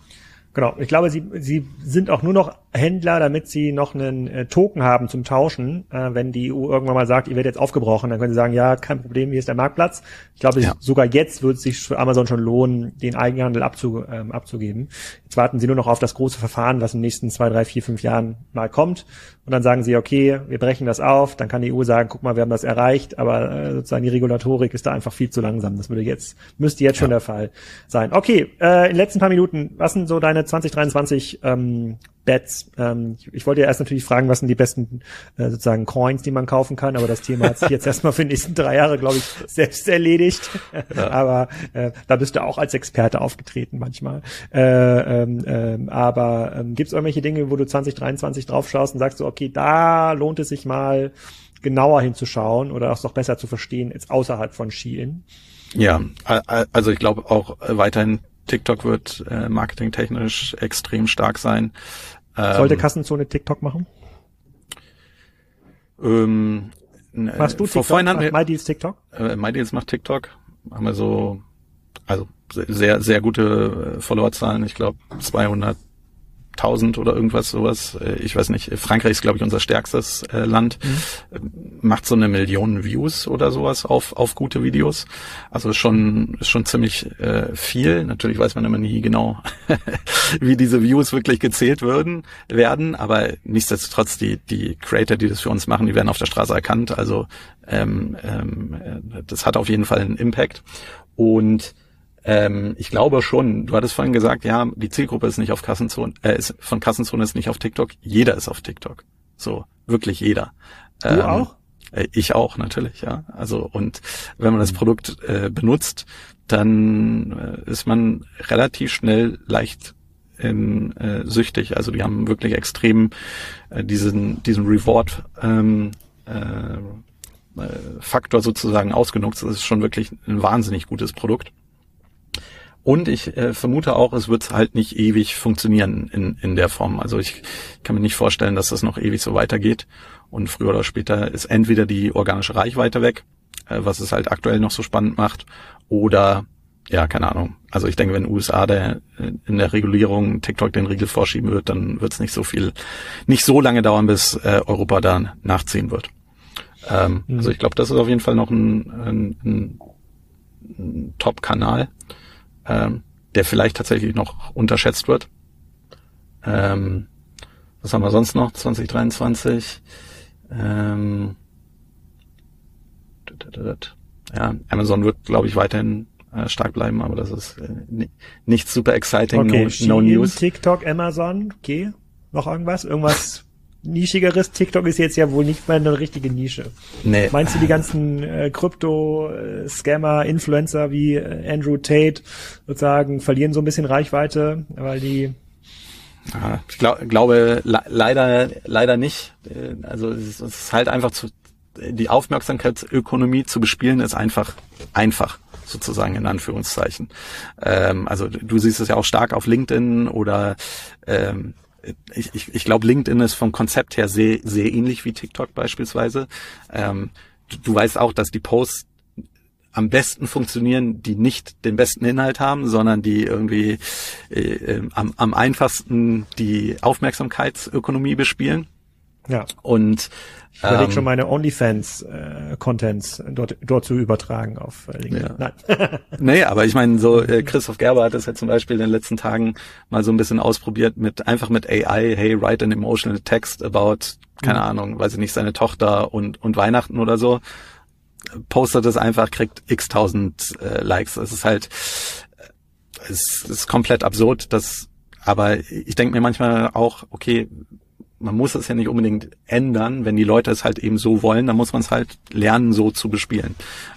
Genau, ich glaube, sie, sie sind auch nur noch Händler, damit sie noch einen äh, Token haben zum Tauschen. Äh, wenn die EU irgendwann mal sagt, ihr werdet jetzt aufgebrochen, dann können sie sagen, ja, kein Problem, hier ist der Marktplatz. Ich glaube, ja. sogar jetzt würde es sich für Amazon schon lohnen, den Eigenhandel abzu, ähm, abzugeben. Jetzt warten sie nur noch auf das große Verfahren, was in den nächsten zwei, drei, vier, fünf Jahren mal kommt. Und dann sagen sie, okay, wir brechen das auf. Dann kann die EU sagen, guck mal, wir haben das erreicht, aber äh, sozusagen die Regulatorik ist da einfach viel zu langsam. Das würde jetzt, müsste jetzt ja. schon der Fall sein. Okay, äh, in den letzten paar Minuten, was sind so deine 2023 ähm, Bets. Ähm, ich, ich wollte ja erst natürlich fragen, was sind die besten äh, sozusagen Coins, die man kaufen kann, aber das Thema hat sich jetzt erstmal für die nächsten drei Jahre, glaube ich, selbst erledigt. Ja. aber äh, da bist du auch als Experte aufgetreten manchmal. Äh, ähm, ähm, aber ähm, gibt es irgendwelche Dinge, wo du 2023 drauf schaust und sagst so, okay, da lohnt es sich mal genauer hinzuschauen oder auch noch besser zu verstehen, jetzt außerhalb von Shein? Ja, also ich glaube auch weiterhin TikTok wird äh, marketingtechnisch extrem stark sein. Sollte ähm, Kassenzone TikTok machen? Ähm, Machst du TikTok? Vorhin wir, MyDeals TikTok? Äh, MyDeals macht TikTok. Haben wir so, also sehr, sehr gute äh, Followerzahlen. Ich glaube 200 1000 oder irgendwas sowas. Äh, ich weiß nicht. Frankreich ist glaube ich unser stärkstes äh, Land. Mhm. Macht so eine Million Views oder sowas auf auf gute Videos. Also ist schon ist schon ziemlich äh, viel. Natürlich weiß man immer nie genau, wie diese Views wirklich gezählt würden werden. Aber nichtsdestotrotz die die Creator, die das für uns machen, die werden auf der Straße erkannt. Also ähm, ähm, das hat auf jeden Fall einen Impact. Und Ähm, ich glaube schon. Du hattest vorhin gesagt, ja, die Zielgruppe ist nicht auf Kassenzone, äh, ist, von Kassenzone ist nicht auf TikTok. Jeder ist auf TikTok. So, wirklich jeder. Du ähm, auch? Äh, ich auch, natürlich, ja. Also, und wenn man das Produkt äh, benutzt, dann äh, ist man relativ schnell leicht in, äh, süchtig. Also die haben wirklich extrem äh, diesen, diesen Reward ähm, äh, äh, Faktor sozusagen ausgenutzt. Das ist schon wirklich ein wahnsinnig gutes Produkt. Und ich äh, vermute auch, es wird halt nicht ewig funktionieren in, in der Form. Also ich kann mir nicht vorstellen, dass das noch ewig so weitergeht. Und früher oder später ist entweder die organische Reichweite weg, äh, was es halt aktuell noch so spannend macht, oder ja, keine Ahnung. Also ich denke, wenn USA der äh, in der Regulierung TikTok den Riegel vorschieben wird, dann wird es nicht so viel, nicht so lange dauern, bis äh, Europa da nachziehen wird. Ähm, mhm. Also ich glaube, das ist auf jeden Fall noch ein, ein, ein Top-Kanal, ähm, der vielleicht tatsächlich noch unterschätzt wird. Ähm, was haben wir sonst noch? 2023. Ähm, ja, Amazon wird, glaube ich, weiterhin äh, stark bleiben, aber das ist äh, nicht super exciting. Okay, no, no News. TikTok, Amazon, okay. Noch irgendwas? Irgendwas nischigeres. TikTok ist jetzt ja wohl nicht mehr eine richtige Nische. Nee. Meinst du, die ganzen äh, Krypto-Scammer, Influencer wie äh, Andrew Tate sozusagen verlieren so ein bisschen Reichweite, weil die ich glaub, glaube leider leider nicht. Äh, also es ist halt einfach zu die Aufmerksamkeitsökonomie zu bespielen ist einfach einfach sozusagen in Anführungszeichen. Ähm, also du siehst es ja auch stark auf LinkedIn oder ähm, ich, ich, ich glaube, LinkedIn ist vom Konzept her sehr, sehr ähnlich wie TikTok beispielsweise. Ähm, du, du weißt auch, dass die Posts am besten funktionieren, die nicht den besten Inhalt haben, sondern die irgendwie äh, äh, am, am einfachsten die Aufmerksamkeitsökonomie bespielen. Ja. Und ich überlege ähm, schon meine OnlyFans-Contents äh, dort, dort zu übertragen auf äh, LinkedIn. Ja. Nein. nee, aber ich meine, so äh, Christoph Gerber hat das ja zum Beispiel in den letzten Tagen mal so ein bisschen ausprobiert mit einfach mit AI, hey, write an emotional text about, keine mhm. Ahnung, weiß ich nicht, seine Tochter und, und Weihnachten oder so. Postet es einfach, kriegt x tausend äh, Likes. Es ist halt, es ist komplett absurd, dass aber ich denke mir manchmal auch, okay, man muss es ja nicht unbedingt ändern, wenn die Leute es halt eben so wollen, dann muss man es halt lernen, so zu bespielen.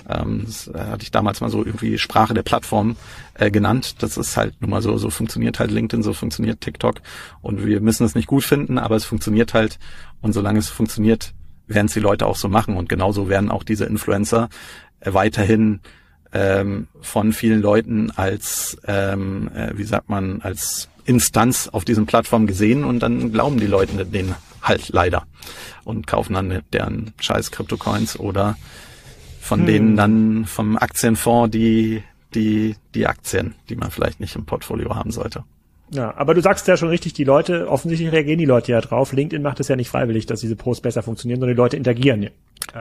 Ähm, das äh, hatte ich damals mal so irgendwie Sprache der Plattform äh, genannt. Das ist halt nun mal so, so funktioniert halt LinkedIn, so funktioniert TikTok und wir müssen es nicht gut finden, aber es funktioniert halt und solange es funktioniert, werden es die Leute auch so machen und genauso werden auch diese Influencer äh, weiterhin ähm, von vielen Leuten als, ähm, äh, wie sagt man, als Instanz auf diesen Plattformen gesehen und dann glauben die Leute denen halt leider und kaufen dann deren scheiß Kryptocoins oder von hm. denen dann vom Aktienfonds die, die, die Aktien, die man vielleicht nicht im Portfolio haben sollte. Ja, aber du sagst ja schon richtig, die Leute, offensichtlich reagieren die Leute ja drauf. LinkedIn macht es ja nicht freiwillig, dass diese Posts besser funktionieren, sondern die Leute interagieren ja.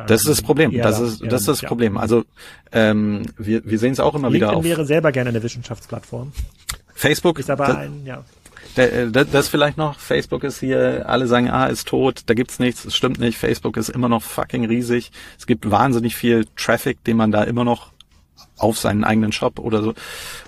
Das ist das Problem. Das ist, das ist das ja. Problem. Also ähm, wir, wir sehen es auch immer LinkedIn wieder auf. wäre selber gerne eine Wissenschaftsplattform. Facebook ist aber das, ein, ja. Äh, das, das vielleicht noch, Facebook ist hier, alle sagen, ah, ist tot, da gibt's nichts, es stimmt nicht, Facebook ist immer noch fucking riesig. Es gibt wahnsinnig viel Traffic, den man da immer noch auf seinen eigenen Shop oder so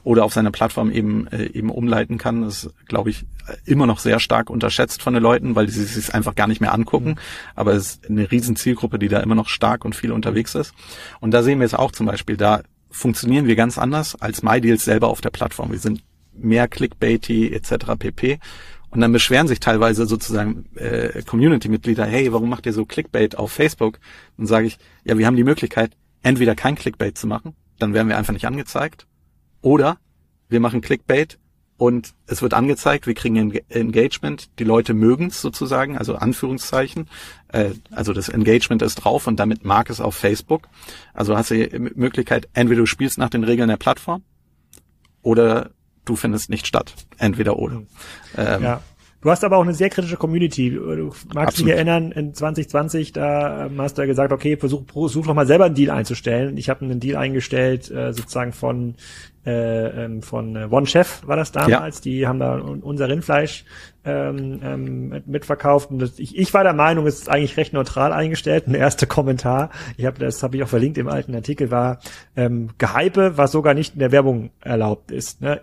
oder auf seine Plattform eben äh, eben umleiten kann. Das ist, glaube ich, immer noch sehr stark unterschätzt von den Leuten, weil sie sich einfach gar nicht mehr angucken. Mhm. Aber es ist eine riesen Zielgruppe, die da immer noch stark und viel unterwegs ist. Und da sehen wir es auch zum Beispiel. Da funktionieren wir ganz anders als MyDeals selber auf der Plattform. Wir sind mehr Clickbaity etc. pp. Und dann beschweren sich teilweise sozusagen äh, Community-Mitglieder, hey, warum macht ihr so Clickbait auf Facebook? Dann sage ich, ja, wir haben die Möglichkeit, entweder kein Clickbait zu machen, dann werden wir einfach nicht angezeigt, oder wir machen Clickbait und es wird angezeigt, wir kriegen Engagement, die Leute mögen es sozusagen, also Anführungszeichen, äh, also das Engagement ist drauf und damit mag es auf Facebook. Also hast du die Möglichkeit, entweder du spielst nach den Regeln der Plattform oder du findest nicht statt. Entweder oder. Ähm, ja. Du hast aber auch eine sehr kritische Community. Du magst Absolut. dich erinnern, in 2020, da ähm, hast du ja gesagt, okay, versuch, versuch doch mal selber einen Deal einzustellen. Ich habe einen Deal eingestellt, äh, sozusagen von äh, ähm, von äh, One Chef war das damals. Ja. Die haben da unser Rindfleisch ähm, ähm, mitverkauft. Und das, ich, ich war der Meinung, es ist eigentlich recht neutral eingestellt. Ein erster Kommentar, ich habe das habe ich auch verlinkt im alten Artikel, war ähm, Gehype, was sogar nicht in der Werbung erlaubt ist. Ne?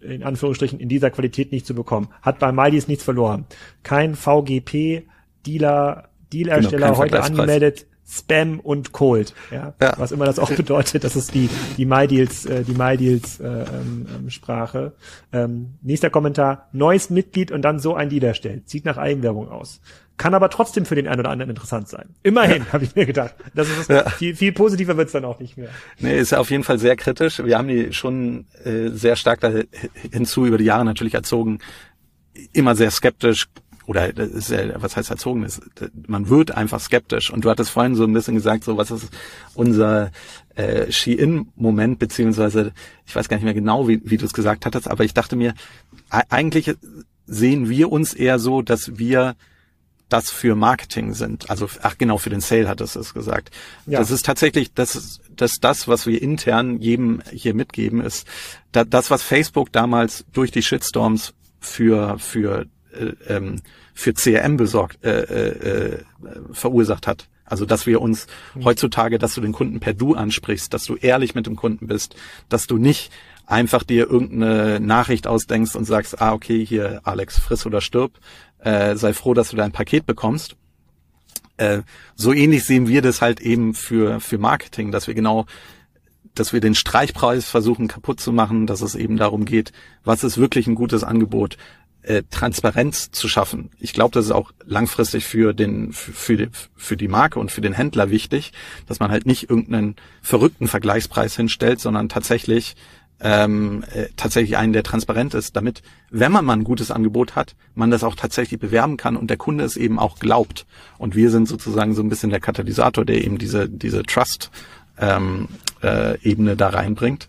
In Anführungsstrichen in dieser Qualität nicht zu bekommen. Hat bei Mileys nichts verloren. Kein VGP Dealer Dealersteller genau, heute angemeldet Spam und Cold, ja? ja. Was immer das auch bedeutet, das ist die, die MyDeals, äh, die MyDeals äh, ähm, ähm, Sprache. Ähm, nächster Kommentar, neues Mitglied und dann so ein Dealer stellt. Sieht nach Eigenwerbung aus. Kann aber trotzdem für den einen oder anderen interessant sein. Immerhin, ja. habe ich mir gedacht. Das ist ja. viel, viel positiver wird's dann auch nicht mehr. Nee, ist ja auf jeden Fall sehr kritisch. Wir haben die schon äh, sehr stark da hinzu über die Jahre natürlich erzogen, immer sehr skeptisch, oder das ist ja, was heißt erzogen ist, man wird einfach skeptisch. Und du hattest vorhin so ein bisschen gesagt, so was ist unser äh, Ski-In-Moment, beziehungsweise ich weiß gar nicht mehr genau, wie, wie du es gesagt hattest, aber ich dachte mir, eigentlich sehen wir uns eher so, dass wir das für Marketing sind. Also, ach genau, für den Sale hat es gesagt. Ja. Das ist tatsächlich, das ist, das, das, was wir intern jedem hier mitgeben, ist das, was Facebook damals durch die Shitstorms für, für äh, ähm, für CRM besorgt, äh, äh, äh, verursacht hat. Also dass wir uns mhm. heutzutage, dass du den Kunden per Du ansprichst, dass du ehrlich mit dem Kunden bist, dass du nicht einfach dir irgendeine Nachricht ausdenkst und sagst, ah okay, hier Alex, friss oder stirb, äh, sei froh, dass du dein Paket bekommst. Äh, so ähnlich sehen wir das halt eben für, für Marketing, dass wir genau dass wir den Streichpreis versuchen kaputt zu machen, dass es eben darum geht, was ist wirklich ein gutes Angebot, äh, Transparenz zu schaffen. Ich glaube, das ist auch langfristig für den für die, für die Marke und für den Händler wichtig, dass man halt nicht irgendeinen verrückten Vergleichspreis hinstellt, sondern tatsächlich ähm, äh, tatsächlich einen, der transparent ist, damit, wenn man mal ein gutes Angebot hat, man das auch tatsächlich bewerben kann und der Kunde es eben auch glaubt. Und wir sind sozusagen so ein bisschen der Katalysator, der eben diese diese Trust ähm, äh, Ebene da reinbringt,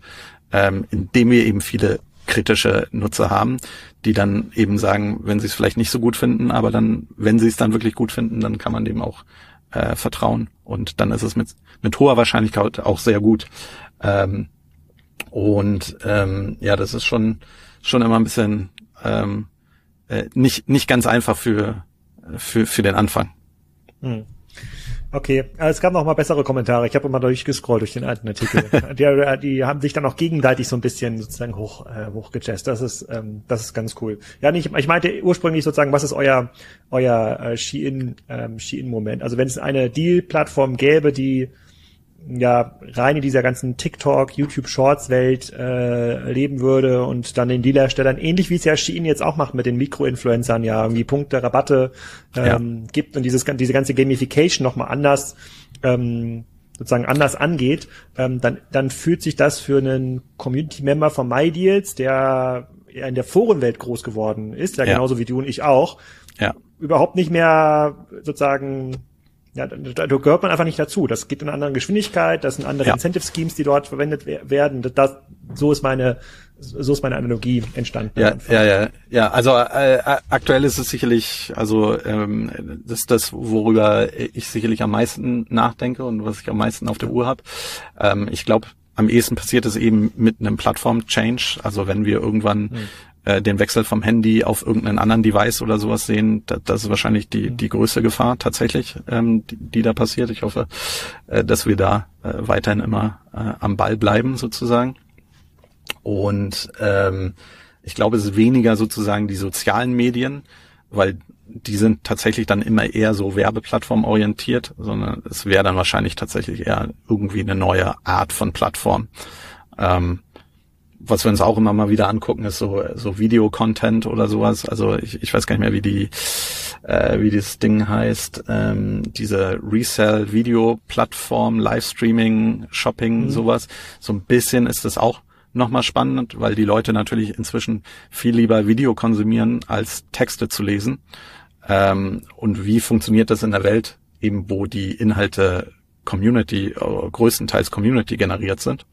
ähm, indem wir eben viele kritische Nutzer haben, die dann eben sagen, wenn sie es vielleicht nicht so gut finden, aber dann, wenn sie es dann wirklich gut finden, dann kann man dem auch äh, vertrauen. Und dann ist es mit, mit hoher Wahrscheinlichkeit auch sehr gut. Ähm, und ähm, ja, das ist schon, schon immer ein bisschen ähm, äh, nicht, nicht ganz einfach für, für, für den Anfang. Hm. Okay, äh, es gab noch mal bessere Kommentare. Ich habe immer durchgescrollt durch den alten Artikel. die, äh, die haben sich dann auch gegenseitig so ein bisschen sozusagen hoch äh, hochgejazzt. Das ist ähm, das ist ganz cool. Ja, nicht, ich meinte ursprünglich sozusagen, was ist euer euer äh, Shein ähm, Shein Moment? Also wenn es eine Deal Plattform gäbe, die ja rein in dieser ganzen TikTok, YouTube Shorts Welt äh, leben würde und dann den Dealerstellern ähnlich wie es ja Shein jetzt auch macht mit den Mikroinfluencern ja irgendwie Punkte, Rabatte ähm, ja. gibt und dieses diese ganze Gamification nochmal anders ähm, sozusagen anders angeht, ähm, dann dann fühlt sich das für einen Community Member von MyDeals, der in der Forenwelt groß geworden ist, ja, ja genauso wie du und ich auch, ja. überhaupt nicht mehr sozusagen ja, da, da gehört man einfach nicht dazu. Das geht in einer anderen Geschwindigkeit, das sind andere ja. Incentive Schemes, die dort verwendet werden. Das, so ist meine, so ist meine Analogie entstanden. Ja, ja, ja, ja. Also äh, aktuell ist es sicherlich, also ähm, das ist das, worüber ich sicherlich am meisten nachdenke und was ich am meisten auf der Uhr habe. Ähm, ich glaube, am ehesten passiert es eben mit einem Plattform-Change. Also wenn wir irgendwann hm äh, den Wechsel vom Handy auf irgendeinen anderen Device oder sowas sehen, das, das ist wahrscheinlich die, die größte Gefahr tatsächlich, ähm, die, die da passiert. Ich hoffe, äh, dass wir da äh, weiterhin immer äh, am Ball bleiben sozusagen. Und ähm, ich glaube, es ist weniger sozusagen die sozialen Medien, weil die sind tatsächlich dann immer eher so Werbeplattform orientiert, sondern es wäre dann wahrscheinlich tatsächlich eher irgendwie eine neue Art von Plattform. Ähm, was wir uns auch immer mal wieder angucken, ist so, so Videocontent oder sowas. Also ich, ich weiß gar nicht mehr, wie die, äh, wie dieses Ding heißt. Ähm, diese Resell-Video-Plattform, Livestreaming, Shopping, mhm. sowas. So ein bisschen ist das auch nochmal spannend, weil die Leute natürlich inzwischen viel lieber Video konsumieren, als Texte zu lesen. Ähm, und wie funktioniert das in der Welt, eben wo die Inhalte Community, äh, größtenteils Community generiert sind?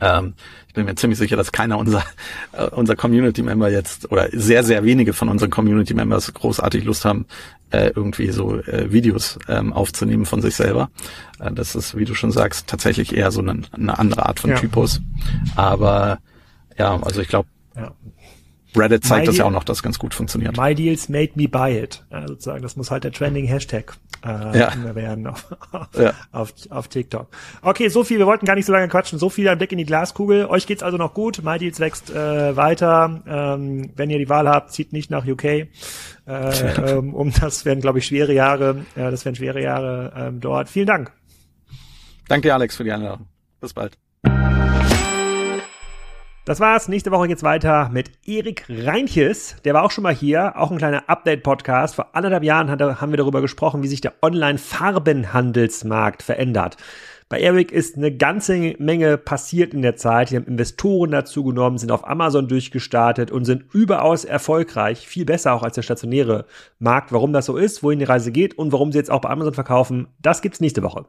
Ähm, ich bin mir ziemlich sicher, dass keiner unserer äh, unser Community-Member jetzt oder sehr, sehr wenige von unseren Community-Members großartig Lust haben, äh, irgendwie so äh, Videos ähm, aufzunehmen von sich selber. Äh, das ist, wie du schon sagst, tatsächlich eher so eine, eine andere Art von ja. Typus. Aber ja, also ich glaube, ja. Reddit zeigt My das ja auch noch, dass ganz gut funktioniert. My Deals made me buy it. Ja, sozusagen, das muss halt der Trending Hashtag äh, ja. werden auf, ja. auf, auf TikTok. Okay, so viel. Wir wollten gar nicht so lange quatschen. So viel ein Blick in die Glaskugel. Euch geht's also noch gut. My Deals wächst äh, weiter. Ähm, wenn ihr die Wahl habt, zieht nicht nach UK. Äh, ähm, um das werden, glaube ich, schwere Jahre. Äh, das werden schwere Jahre ähm, dort. Vielen Dank. Danke, Alex, für die Einladung. Bis bald. Das war's. Nächste Woche geht's weiter mit Erik Reinches. Der war auch schon mal hier. Auch ein kleiner Update-Podcast. Vor anderthalb Jahren haben wir darüber gesprochen, wie sich der Online-Farbenhandelsmarkt verändert. Bei Erik ist eine ganze Menge passiert in der Zeit. Die haben Investoren dazu genommen, sind auf Amazon durchgestartet und sind überaus erfolgreich. Viel besser auch als der stationäre Markt. Warum das so ist, wohin die Reise geht und warum sie jetzt auch bei Amazon verkaufen, das gibt's nächste Woche.